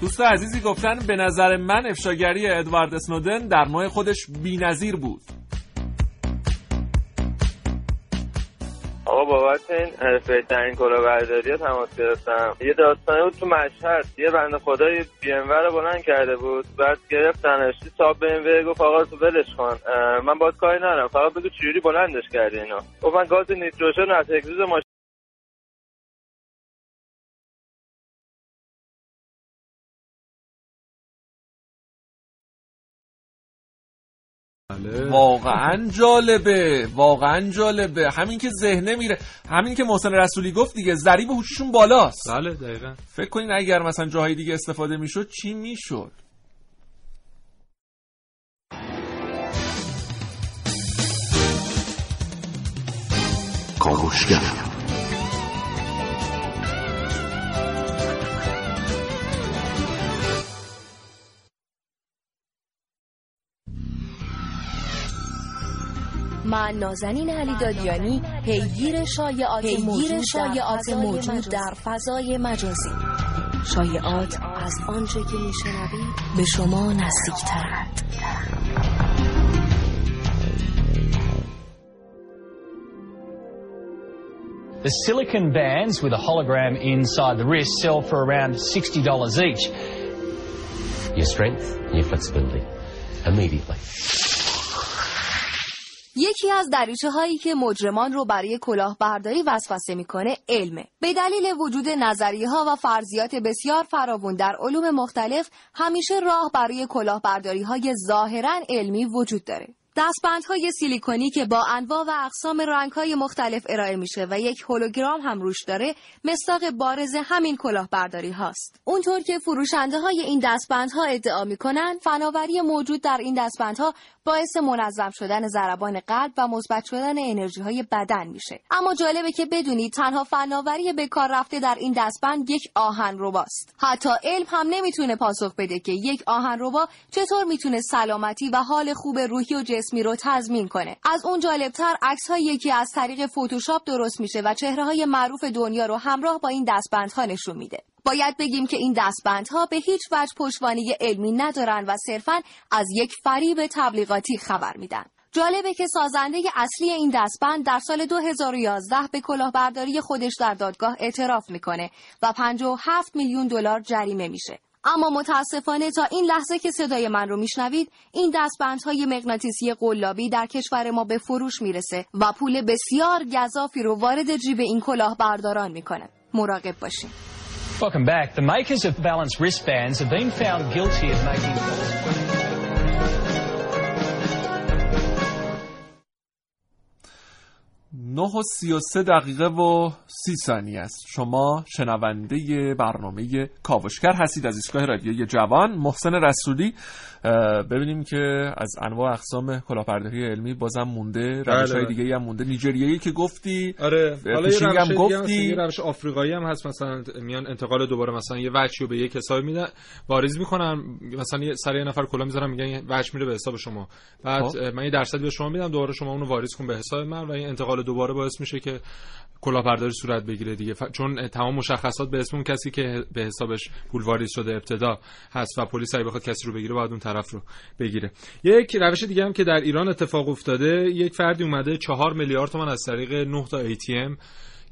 دوست عزیزی گفتن به نظر من افشاگری ادوارد اسنودن در ماه خودش بی‌نظیر بود. آقا بابت این بهترین کلاهبرداری تماس گرفتم. یه داستانی بود تو مشهد. یه بند خدای بی رو بلند کرده بود. بعد گرفتنش. صاحب بی گفت آقا تو ولش کن. من باید کاری ندارم. فقط بگو چجوری بلندش کردی اینا گفت من گاز نیتروژن از اگزوز بله. واقعا جالبه واقعا جالبه. همین که ذهنه میره همین که محسن رسولی گفت دیگه ضریب هوششون بالاست. بله دقیقا. فکر کنین اگر مثلا جاهای دیگه استفاده می‌شد چی می‌شد؟ کاوشگر. من نازنین علی دادیانی پیگیر شایعات موجود, شایعات موجود در فضای مجازی شایعات از آنچه که میشنوید به شما نزدیکترند The silicon bands with a hologram inside the wrist sell for around $60 each. Your strength, your flexibility, immediately. یکی از دریچه هایی که مجرمان رو برای کلاهبرداری وسوسه می‌کنه علمه. به دلیل وجود نظریه ها و فرضیات بسیار فراوون در علوم مختلف همیشه راه برای کلاهبرداری های ظاهرا علمی وجود داره. دستبندهای سیلیکونی که با انواع و اقسام رنگهای مختلف ارائه میشه و یک هولوگرام هم روش داره مستاق بارز همین کلاهبرداری هاست اونطور که فروشنده های این دستبندها ادعا می‌کنن فناوری موجود در این دستبندها باعث منظم شدن ضربان قلب و مثبت شدن انرژی های بدن میشه. اما جالبه که بدونید تنها فناوری به کار رفته در این دستبند یک آهن رباست حتی علم هم نمی‌تونه پاسخ بده که یک آهن ربا چطور می‌تونه سلامتی و حال خوب روحی و جسمی رو تضمین کنه. از اون جالبتر عکس هایی که از طریق فتوشاپ درست میشه و چهره های معروف دنیا رو همراه با این دستبندها نشون میده. باید بگیم که این دستبندها به هیچ وجه پشتوانه علمی ندارن و صرفا از یک فریب تبلیغاتی خبر میدن. جالبه که سازنده اصلی این دستبند در سال 2011 به کلاهبرداری خودش در دادگاه اعتراف می‌کنه و 57 میلیون دلار جریمه میشه. اما متاسفانه تا این لحظه که صدای من رو میشنوید این دستبندهای مغناطیسی قلابی در کشور ما به فروش می‌رسه و پول بسیار گذافی رو وارد جیب این کلاهبرداران می‌کنه. مراقب باشین. Welcome back. The makers of balanced wristbands have been found guilty of making. 9 و 33 دقیقه و 30 ثانیه است شما شنونده برنامه کاوشگر هستید از ایستگاه رادیوی جوان محسن رسولی ببینیم که از انواع اقسام کلاهبرداری علمی بازم مونده روش های بله. دیگه هم مونده نیجریایی که گفتی آره حالا یه هم گفتی یه روش آفریقایی هم هست مثلا میان انتقال دوباره مثلا یه وچی رو به یک حساب میدن واریز می‌کنن مثلا یه سر یه نفر کلا می‌ذارن میگن وچ میره به حساب شما بعد خب. من یه درصدی به شما میدم دوباره شما اونو واریز کن به حساب من و این انتقال دوباره باعث میشه که کلاهبرداری صورت بگیره دیگه ف... چون تمام مشخصات به اسم اون کسی که به حسابش پول واریز شده ابتدا هست و پلیس اگه بخواد کسی رو بگیره باید اون طرف رو بگیره. یک روش دیگه هم که در ایران اتفاق افتاده یک فردی اومده چهار میلیارد تومان از طریق 9 تا ATM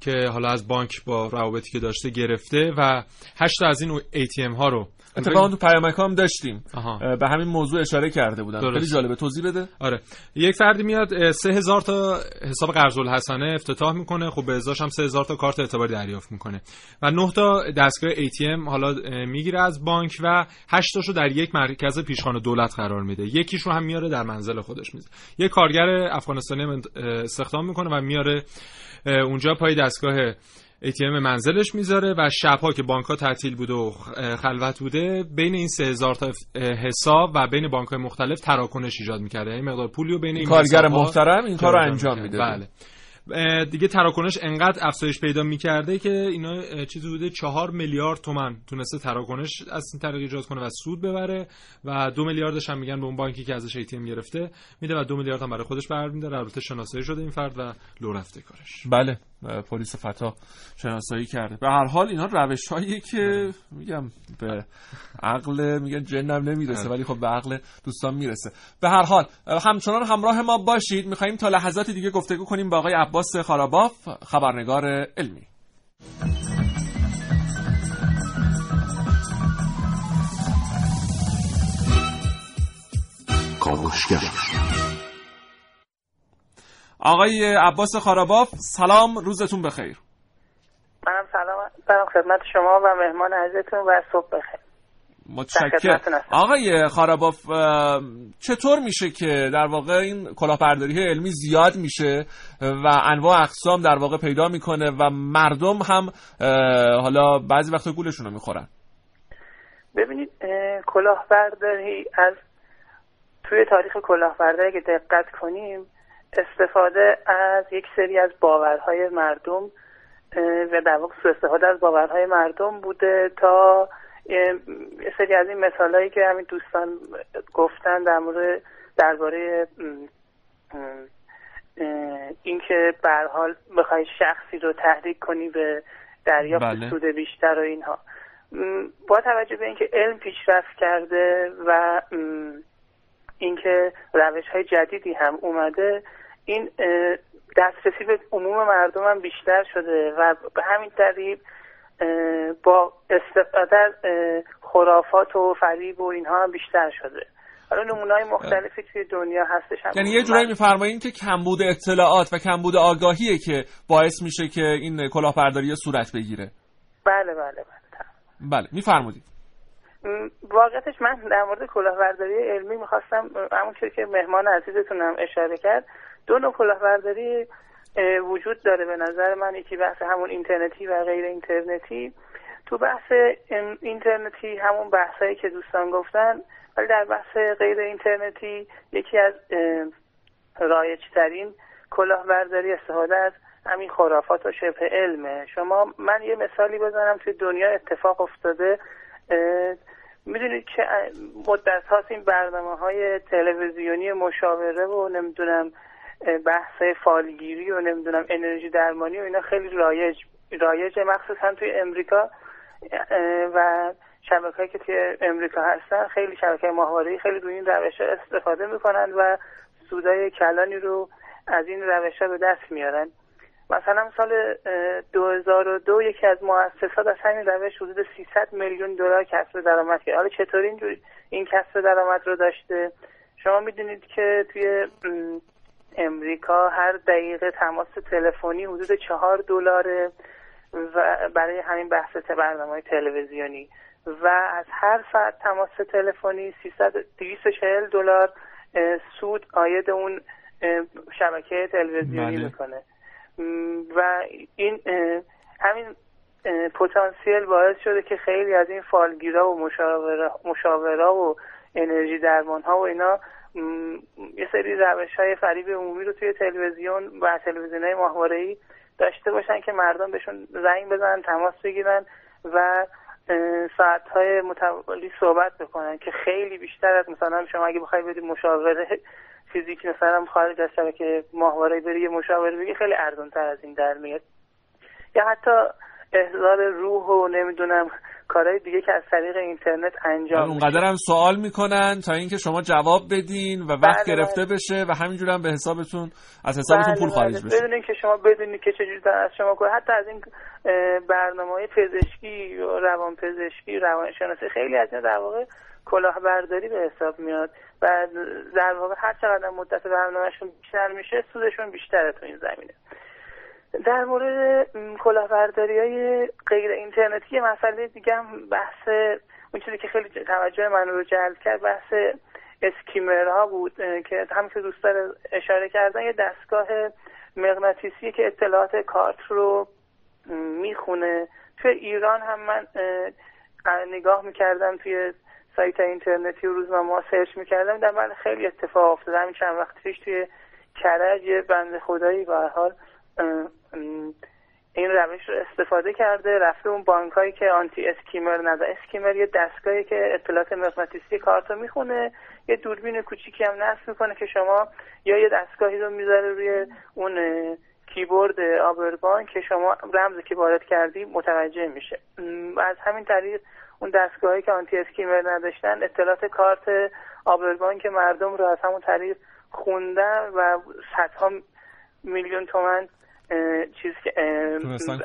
که حالا از بانک با روابطی که داشته گرفته و 8 تا از این ATM ها رو. اتفاقا تو پیامک هم داشتیم. آها. به همین موضوع اشاره کرده بودن درست. خیلی جالبه. توضیح بده. آره. یک فردی میاد 3000 تا حساب قرض الحسنه افتتاح می‌کنه. خب به ازاش هم 3000 تا کارت اعتباری دریافت می‌کنه. و 9 تا دستگاه ATM حالا می‌گیره از بانک و 8 تاشو در یک مرکز پیشخوان دولت قرار میده. یکیشو هم میاره در منزل خودش می‌ذاره یک کارگر افغانستانی استخدام می‌کنه و میاره اونجا پای دستگاه ATM منزلش می‌ذاره و شبها که بانک ها تعطیل بوده و خلوت بوده بین این 3000 تا حساب و بین بانک های مختلف تراکنش ایجاد می‌کرده. این یعنی مقدار پولی و بین این کارگر محترم این کار رو انجام میده. بله. دیگه تراکنش انقدر افزایش پیدا می‌کرده که اینا چیزی بوده چهار میلیارد تومن تونسته تراکنش از این طریق ایجاد کنه و سود ببره و دو میلیاردش هم میگن به اون بانکی که ازش ایتیم گرفته میده و دو میلیارد هم برای خودش برمیداره. البته شناسایی شده این فرد و لو رفته کارش. بله. پلیس فتا شناسایی کرده. به هر حال اینا روش هایی که میگم به عقل میگن جنم نمی‌رسه. ولی خب به عقل دوستان می‌رسه. به هر حال همچنان همراه ما باشید. می‌خوایم تا لحظات دیگه گفتگو کنیم با آقای عباس خاراباف خبرنگار علمی. کاوشگر. آقای عباس خاراباف سلام روزتون بخیر. منم سلام دارم خدمت شما و مهمان عزیزتون و صبح بخیر. متشکرم. آقای خاراباف چطور میشه که در واقع این کلاهبرداری علمی زیاد میشه و انواع اقسام در واقع پیدا می‌کنه و مردم هم حالا بعضی وقتا گولشون رو می‌خورن؟ ببینید کلاهبرداری از توی تاریخ کلاهبرداری که دقت کنیم استفاده از یک سری از باورهای مردم و در واقع سو استفاده از باورهای مردم بوده تا یه سری از این مثال هایی که همین دوستان گفتن در مورد درباره اینکه به حال بخوای شخصی رو تحریک کنی به دریافت بله. سود بیشتر و اینها با توجه به اینکه علم پیشرفت کرده و اینکه روش های جدیدی هم اومده این دسترسی به عموم مردم هم بیشتر شده و به همین اه، با استفاده از خرافات و فریب و اینها هم بیشتر شده. حالا نمونه های مختلفی توی دنیا هستش هم. یعنی یه جورایی میفرمایین که کمبود اطلاعات و کمبود آگاهیه که باعث میشه که این کلاهبرداری صورت بگیره. بله بله بله بله میفرمودید. م، واقعیتش من در مورد کلاهبرداری علمی می‌خواستم همون که مهمان عزیزتونم اشاره کرد دو نوع کلاهبرداری اه، وجود داره به نظر من یکی بحث همون اینترنتی و غیر اینترنتی. تو بحث اینترنتی همون بحثایی که دوستان گفتن ولی در بحث غیر اینترنتی یکی از رایج ترین کلاهبرداری استفاده از همین خرافات و شبه علمه. شما من یه مثالی بزنم توی دنیا اتفاق افتاده می‌دونید که مدت هاست این برنامه های تلویزیونی مشاوره و نمی‌دونم بحث فالگیری و نمی‌دونم انرژی درمانی و اینا خیلی رایج رایج مخصوصا توی امریکا و شبکه که توی امریکا هستن خیلی شبکه ماهواره‌ای خیلی روی این روش استفاده می‌کنن و سودای کلانی رو از این روش به دست میارن. مثلا سال اه، 2002 یکی از مؤسسات از همین روش حدود 300 میلیون دلار کسب درآمد کرد. حالا چطور اینجوری این کسب درآمد رو داشته؟ شما می‌دونید که توی امریکا هر دقیقه تماس تلفنی حدود چهار دلاره و برای همین بحث برنامه تلویزیونی و از هر ساعت تماس تلفنی 300 240 دلار سود عاید اون شبکه تلویزیونی بله. می‌کنه و این همین پتانسیل باعث شده که خیلی از این فالگیرا و مشاوره مشاورا و انرژی درمان ها و اینا یه سری روش های فریب عمومی رو توی تلویزیون و تلویزیون های ماهواره‌ای داشته باشن که مردم بهشون زنگ بزنن تماس بگیرن و ساعت های متوالی صحبت بکنن که خیلی بیشتر از مثلا شما اگه بخوای بدی مشاوره فیزیکی مثلا خارج از شبکه ماهواره بری یه مشاوره بگی خیلی ارزان تر از این در میاد. یا حتی احضار روح و نمی‌دونم کارهای دیگه که از طریق اینترنت انجام میشه. اونقدر هم سوال می‌کنن تا اینکه شما جواب بدین و وقت بله، گرفته بشه و همینجور هم به حسابتون از حسابتون بله، پول بله. خارج بشه بدون اینکه شما بدونید که چجوری دارن از شما کنه حتی از این برنامه های پزشکی و روان پزشکی روانشناسی خیلی از این در واقع کلاهبرداری به حساب میاد و در واقع هر چقدر مدت برنامهشون بیشتر میشه سودشون بیشتره تو این زمینه در مورد کلاهبرداری های غیر اینترنتی مسئله دیگه هم بحث اون چیزی که خیلی توجه من رو جلب کرد بحث اسکیمرها بود اه، که هم که دوستان اشاره کردن یه دستگاه مغناطیسی که اطلاعات کارت رو می‌خونه. توی ایران هم من اه، نگاه می‌کردم توی سایت اینترنتی و روزنامه سرچ می‌کردم در من خیلی اتفاق افتاده همین چند وقت پیش توی کرج بند خدایی به حال این روش رو استفاده کرده رفته اون بانک هایی که آنتی اسکیمر نداره اسکیمر یه دستگاهی که اطلاعات مغناطیسی کارت رو می‌خونه یه دوربین کوچیکی هم نصب می‌کنه که شما یا یه دستگاهی رو می‌ذاره روی اون کیبورد آبربان که شما رمزی که وارد کردی متوجه میشه. از همین طریق اون دستگاهی که آنتی اسکیمر نداشتن اطلاعات کارت آبربان که مردم رو از همون طریق خوندن و صدها میلیون تومن چیز تونستن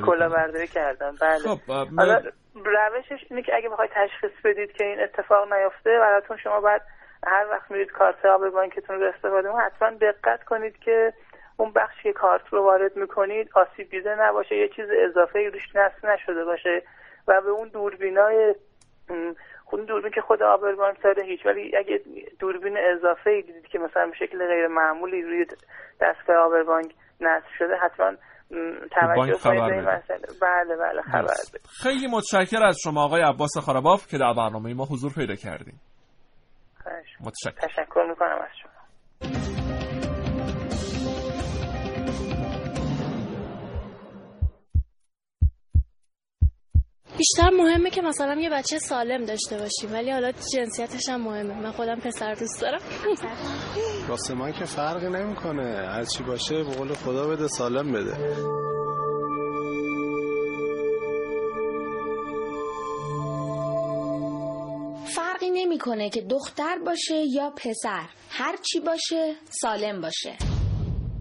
کلاهبرداری کردن. بله. خب حالا من- روشش اینه که اگه بخواید تشخیص بدید که این اتفاق نیفته براتون شما باید هر وقت میرید کارت آب بانکتون رو استفاده کنید حتما دقت کنید که اون بخشی که کارت رو وارد می‌کنید آسیب دیده نباشه یه چیز اضافه ای روش نصب نشده باشه و به اون دوربینای خود دوربین که خود آبربانک داره هیچ ولی اگه دوربین اضافه ای دیدید که مثلا به شکل غیر معمولی روی دستگاه آبربانک نصب شده حتما توجه خبر این. مسئله بله بله خبر. خیلی متشکر از شما آقای عباس خراباف که در برنامه ما حضور پیدا کردیم. متشکر تشکر می‌کنم از شما بیشتر مهمه که مثلا یه بچه سالم داشته باشیم ولی حالا جنسیتش هم مهمه. من خودم پسر دوست دارم. واسه من که فرقی نمی‌کنه. هر چی باشه به قول خدا بده سالم بده. فرقی نمی‌کنه که دختر باشه یا پسر. هر چی باشه سالم باشه.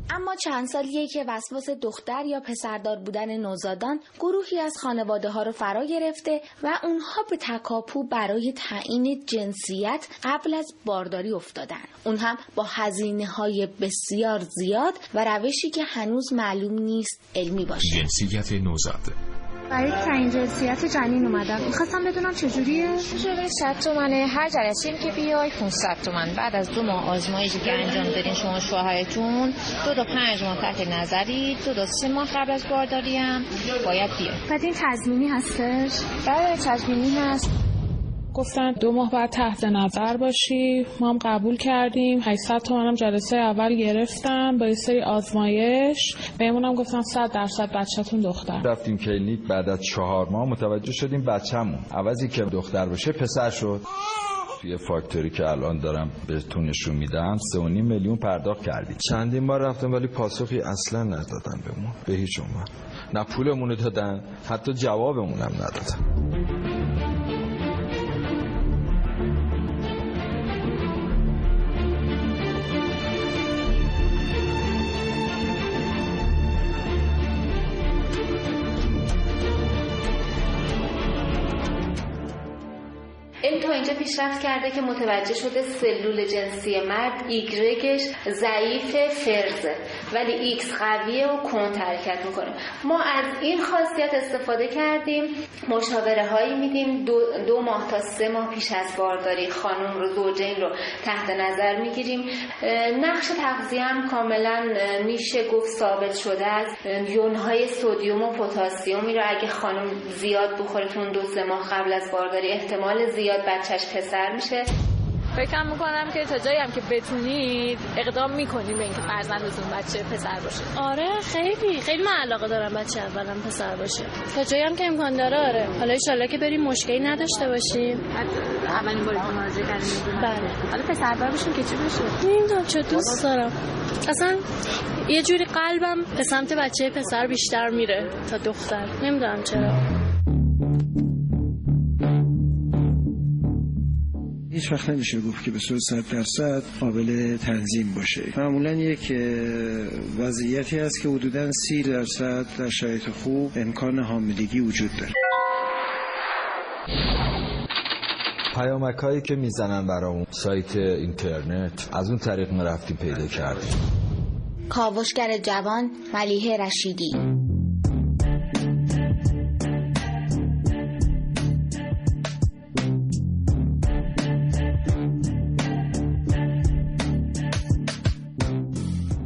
اما چند سالیه که وسواس دختر یا پسردار بودن نوزادان گروهی از خانواده ها رو فرا گرفته و اونها به تکاپو برای تعیین جنسیت قبل از بارداری افتادن. اون هم با هزینه های بسیار زیاد و روشی که هنوز معلوم نیست علمی باشه. جنسیت نوزاد. برای تعیین جنسیت جنین اومدم می‌خواستم بدونم چجوریه؟ شده 100 تومنه. هر جلسه که بیای 500 تومن. بعد از دو ماه آزمایشی که انجام دادین شما شوهرتون دو تا پنج ماه تحت نظری دو تا سه ماه قبل از بارداری هم باید بیای. بعد این تضمینی هستش؟ بله تضمینی هست. گفتن دو ماه بعد تحت نظر باشی. ما هم قبول کردیم. 800 تومنم جلسه اول گرفتم با یه سری آزمایش. بهمونم گفتن 100 درصد بچهتون دختر رفتیم کلینیک بعد از چهار ماه متوجه شدیم بچه‌مون. عوضی که دختر باشه پسر شد. توی فاکتوری که الان دارم بهتون نشون میدم 3.5 میلیون پرداخت کردیم. چندین بار رفتم ولی پاسخی اصلا ندادن بهمون. به هیچ عنوان. نه پولمون دادن حتی جوابمون هم ندادن. پیشرفت کرده که متوجه شده سلول جنسی مرد ایگرگش ضعیف و فرزه. ولی ایکس قویه و کند حرکت می‌کنه. ما از این خاصیت استفاده کردیم. مشاوره هایی میدیم. دو, دو ماه تا سه ماه پیش از بارداری خانم رو زوجین رو تحت نظر می‌گیریم. نقش تغذیه هم کاملا میشه گفت ثابت شده است. یونهای سدیم و پتاسیمی رو اگه خانم زیاد بخوره تو دو سه ماه قبل از بارداری احتمال زیاد بچهش پسر میشه. فکر می‌کنم که تا جایی هم که بتونید اقدام می‌کنید به اینکه فرزندتون بچه پسر باشه. آره خیلی خیلی من علاقه دارم بچه اولم پسر باشه. تا جایی هم که امکان داره آره. حالا ان که بریم مشکلی نداشته باشیم. اولین باری که مراجعه کردیم بله. حالا پسر باشیم که چی بشه نمی‌دونم چه دوست دارم. اصلا یه جوری قلبم به سمت بچه پسر بیشتر میره تا دختر. نمی‌دونم چرا. هیچ وقت نمیشه گفت که به صورت صد درصد قابل تنظیم باشه. معمولا یک وضعیتی هست که حدودا سی درصد در شرایط خوب امکان حاملگی وجود داره. پیامک هایی که می‌زنن برامون سایت اینترنت از اون طریق ما رفتیم پیدا کردیم. کاوشگر جوان ملیه رشیدی.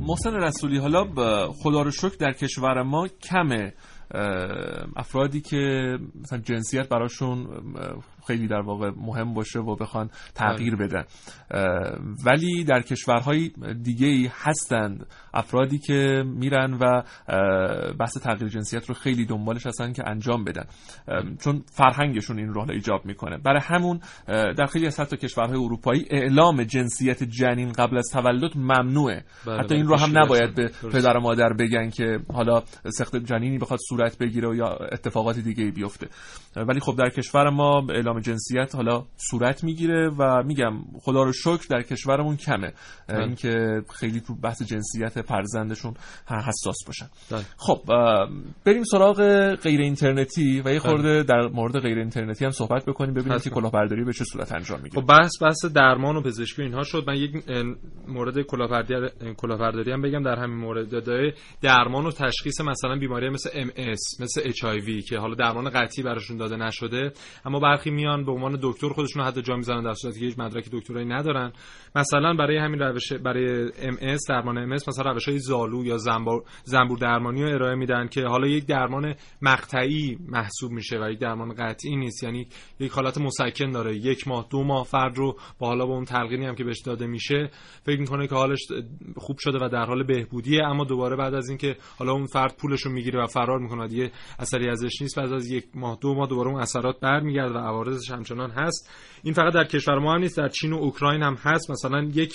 محسن رسولی حالا خدا رو شکر در کشور ما کمه افرادی که مثلا جنسیت براشون خیلی در واقع مهم باشه و بخوان تغییر بدن. ولی در کشورهای دیگه ای هستند افرادی که میرن و بحث تغییر جنسیت رو خیلی دنبالش هستن که انجام بدن. چون فرهنگشون این رو ایجاب می‌کنه. برای همون در خیلی از حتی کشورهای اروپایی اعلام جنسیت جنین قبل از تولد ممنوعه. بله حتی این رو هم نباید به پدر و مادر بگن که حالا سخت جنینی بخواد صورت بگیره و یا اتفاقات دیگه بیفته. ولی خب در کشور ما اعلام جنسیت حالا صورت می‌گیره و میگم خدا رو شکر در کشورمون کمه. اینکه خیلی تو بحث جنسیت فرزندشون حساس باشن. خب بریم سراغ غیر اینترنتی و یه خورده در مورد غیر اینترنتی هم صحبت بکنیم ببینیم که کلاهبرداری به چه صورت انجام می‌گیره. خب بحث بحث درمان و پزشکی اینها شد. من یک مورد کلاهبرداری هم بگم در همین مورد. داره درمان و تشخیص مثلا بیماری مثل MS مثل H که حالا درمان قطعی براشون داده نشده اما برخی میان به عنوان دکتر خودشون حتی جا می‌زنن در صورتی که هیچ مدرک دکترایی ندارن. مثلا برای همین روش برای MS درمان MS مثلا روش های زالو یا زنبور زنبور درمانی رو ارائه میدن که حالا یک درمان مقطعی محسوب میشه و یک درمان قطعی نیست. یعنی یک حالت مسکن داره. یک ماه دو ماه فرد رو با حالا با اون تلقینی هم که بهش داده میشه فکر می‌کنه که حالش خوب شده و در حال بهبودیه. اما دوباره بعد از اینکه حالا اون فرد پولش رو می‌گیره و فرار می‌کنه دیگه اثری ازش نیست بعد از یک ماه دو ماه دوباره اون اثرات برمیگرده و عوارضش همچنان هست. این فقط در کشور ما هم نیست در چین و اوکراین هم هست. مثلا یک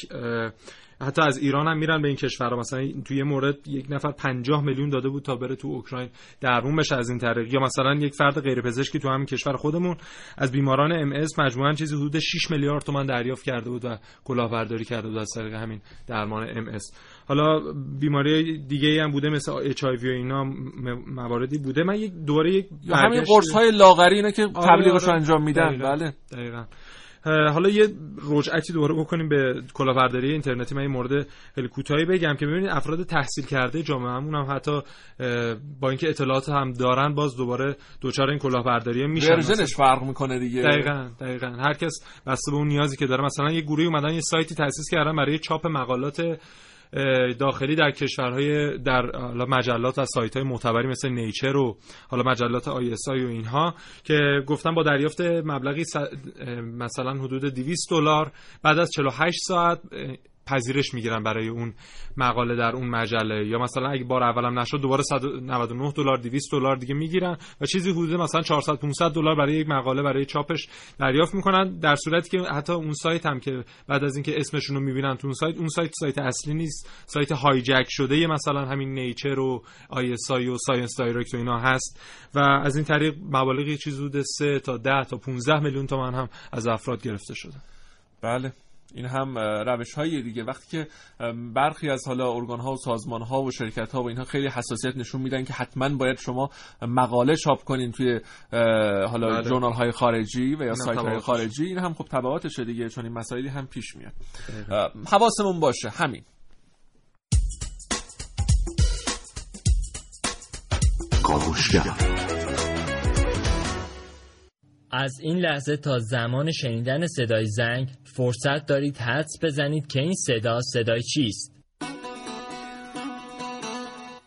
حتی از ایران هم میرن به این کشورها. مثلا توی یه مورد یک نفر 50 میلیون داده بود تا بره تو اوکراین درمون بشه از این طریق. یا مثلا یک فرد غیر پزشکی تو همین کشور خودمون از بیماران ام اس مجموعا چیزی حدود 6 میلیارد تومان دریافت کرده بود و کلاهبرداری کرده بود از طریق همین درمان MS. حالا بیماری دیگه ای هم بوده مثل H و اینا مواردی بوده. من یک دوره یک همین قرص های لاغری اینا که آره، تبلیغش آره. انجام میدن. دقیقا. بله. دقیقاً. حالا یه رجعتی دوباره بکنیم به کلاهبرداری اینترنتی. من این مورد خیلی کوتاهی بگم که ببینید افراد تحصیل کرده جامعهمون هم حتی با اینکه اطلاعات هم دارن باز دوباره دچار این کلاهبرداری میشن. version ش فرق می‌کنه دیگه. دقیقاً دقیقاً. هر کس بسته به اون نیازی که داره. مثلا یه گروهی اومدن یه سایتی تاسیس کردن برای چاپ مقالات داخلی در کشورهای در مجلات و سایت های معتبری مثل نیچر و حالا مجلات آی و اینها که گفتن با دریافت مبلغی مثلا حدود 200 دلار بعد از 48 ساعت پذیرش می‌گیرن برای اون مقاله در اون مجله. یا مثلا اگه بار اولم نشد دوباره 199 دلار 200 دلار دیگه می‌گیرن و چیزی حدود مثلا 400 500 دلار برای یک مقاله برای چاپش دریافت می‌کنن در صورتی که حتی اون سایت هم که بعد از اینکه اسمشون رو می‌بینن تو اون سایت اون سایت سایت اصلی نیست. سایت هایجک شده مثلا همین نیچر و ISI و ScienceDirect و اینا هست. و از این طریق مبالغی چیزی حدود 3 تا 10 تا 15 میلیون تومان هم از افراد گرفته شده. بله. این هم روش های دیگه. وقتی که برخی از حالا ارگان ها و سازمان ها و شرکت ها و اینها خیلی حساسیت نشون میدن که حتما باید شما مقاله چاپ کنین توی حالا بله. journal های خارجی و یا سایت های خارجی. این هم خب تبعاتشه دیگه چون این مسائلی هم پیش میاد. حواسمون باشه. همین. از این لحظه تا زمان شنیدن صدای زنگ فرصت دارید حدس بزنید که این صدا صدای چیست.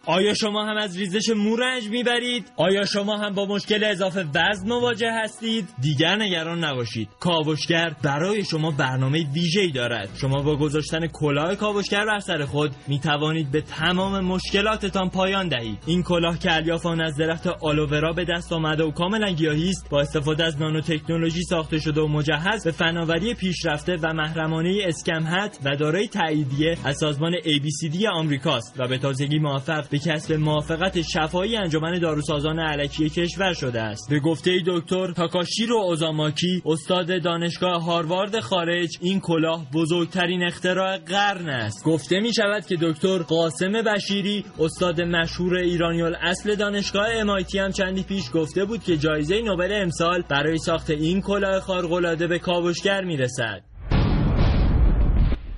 آیا شما هم از ریزش مو رنج می‌برید؟ آیا شما هم با مشکل اضافه وزن مواجه هستید؟ دیگر نگران نباشید. کاوشگر برای شما برنامه ویژه‌ای دارد. شما با گذاشتن کلاه کاوشگر بر سر خود می توانید به تمام مشکلاتتان پایان دهید. این کلاه که الیافان از درخت آلوورا به دست آمده و کاملا گیاهی است، با استفاده از نانو تکنولوژی ساخته شده و مجهز به فناوری پیشرفته و محرمانه اسکمهت و دارای تاییدیه از سازمان ABCD آمریکاست و به تازگی موفق به کسب موافقت شفایی انجمن داروسازان علکی کشور شده است. به گفته دکتر تاکاشیرو اوزاماکی استاد دانشگاه هاروارد خارج این کلاه بزرگترین اختراع قرن است. گفته می شود که دکتر قاسم بشیری استاد مشهور ایرانیال اصل دانشگاه MIT هم چندی پیش گفته بود که جایزه نوبل امسال برای ساخت این کلاه خارق‌العاده به کاوشگر می‌رسد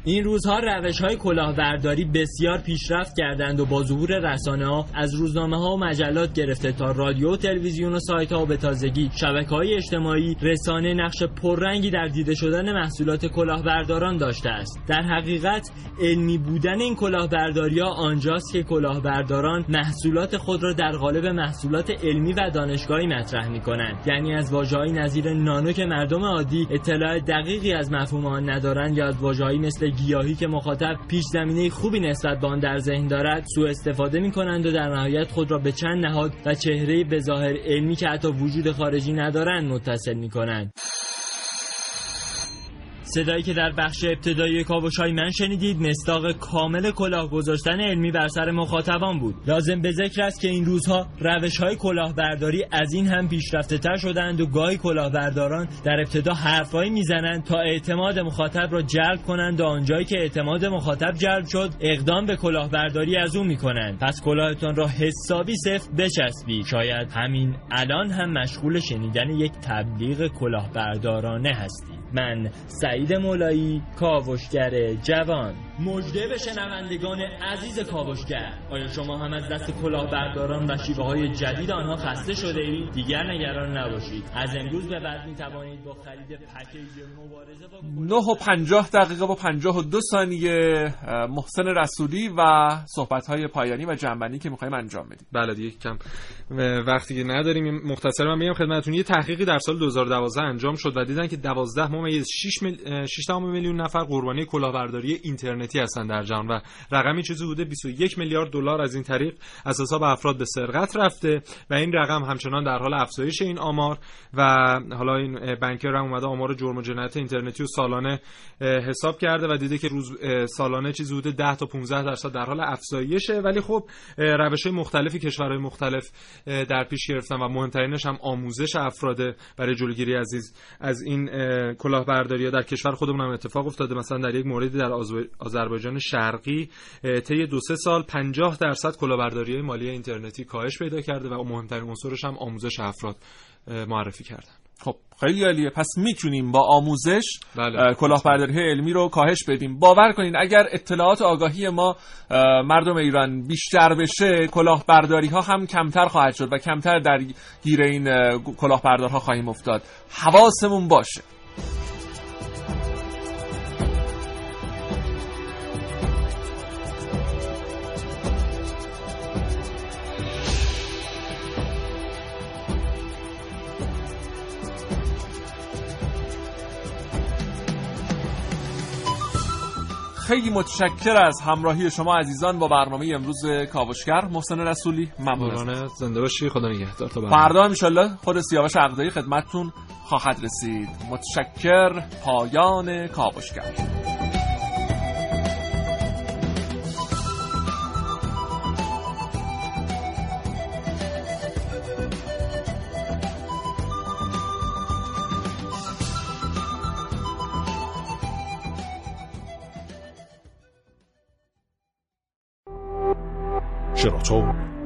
این روزها روش های کلاهبرداری بسیار پیشرفت کردند و با ظهور رسانه ها از روزنامه ها و مجلات گرفته تا رادیو و تلویزیون و سایت ها و به تازگی شبکه های اجتماعی رسانه نقش پررنگی در دیده شدن محصولات کلاهبرداران داشته است. در حقیقت علمی بودن این کلاهبرداری ها آنجاست که کلاهبرداران محصولات خود را در قالب محصولات علمی و دانشگاهی مطرح می کنند یعنی از واژه‌های نظیر نانو که مردم عادی اطلاع دقیقی از مفهوم آن ندارند یا از مثل گیاهی که مخاطب پیش زمینه خوبی نسبت به آن در ذهن دارد سوء استفاده می کنند و در نهایت خود را به چند نهاد و چهره به ظاهر علمی که حتی وجود خارجی ندارند متصل می کنند صدایی که در بخش ابتدایی کاوش های من شنیدید مستاق کامل کلاه گذاشتن علمی بر سر مخاطبان بود. لازم به ذکر است که این روزها روش های کلاهبرداری از این هم پیشرفته تر شدند و گاهی کلاهبرداران در ابتدا حرفهایی می‌زنند تا اعتماد مخاطب را جلب کنند و آنجایی که اعتماد مخاطب جلب شد اقدام به کلاهبرداری از او می‌کنند. پس کلاهتان را حسابی صفر بچسبید. شاید همین الان هم مشغول شنیدن یک تبلیغ کلاهبردارانه هستید. من سعید مولایی کاوشگر جوان. مجده به شنوندگان عزیز کاوشگر. آیا شما هم از دست کلاهبرداران و شیوه های جدید آنها خسته شده اید؟ دیگر نگران نباشید. از امروز به بعد می توانید با خرید پکیج مبارزه با 9 و 50 دقیقه و 52 ثانیه محسن رسولی و صحبت های پایانی و جنبندی که می‌خوایم انجام بدیم. بله دیگه کم وقتی که نداریم مختصر من میگم خدمتتون. یه تحقیقی در سال 2012 انجام شد و دیدن که 12 ممیز 6 میلیون نفر قربانی کلاهبرداری اینترنت اینترنتی هستن در جهان و رقمی چیزی حدود 21 میلیارد دلار از این طریق از حساب افراد به سرقت رفته و این رقم همچنان در حال افزایش این آمار و حالا این بانکر هم اومده آمار جرم و جنایت اینترنتی و سالانه حساب کرده و دیده که روز سالانه چیزی حدود 10 تا 15 درصد در حال افزایشه. ولی خب روش مختلفی کشورهای مختلف در پیش گرفتن و مهمترینش هم آموزش افراد برای جلوگیری از از این کلاهبرداری در کشور. خودمون هم اتفاق افتاده. مثلا در یک موردی در آذربایجان شرقی طی دو سه سال 50 درصد کلاهبرداری مالی اینترنتی کاهش پیدا کرده و مهمترین عنصرش هم آموزش افراد معرفی کردن. خب خیلی عالیه. پس می‌تونیم با آموزش بله. کلاهبرداری علمی رو کاهش بدیم. باور کنین اگر اطلاعات آگاهی ما مردم ایران بیشتر بشه کلاهبرداری ها هم کمتر خواهد شد و کمتر در گیر این کلاهبردارها خواهیم افتاد. حواسمون باشه. خیلی متشکر از همراهی شما عزیزان با برنامه امروز کاوشگر. محسن رسولی ممنون زنده باشی. خدا نگهدار. تا فردا ان خود سیاوش عقدایی خدمتتون خواهد رسید. متشکر. پایان کاوشگر.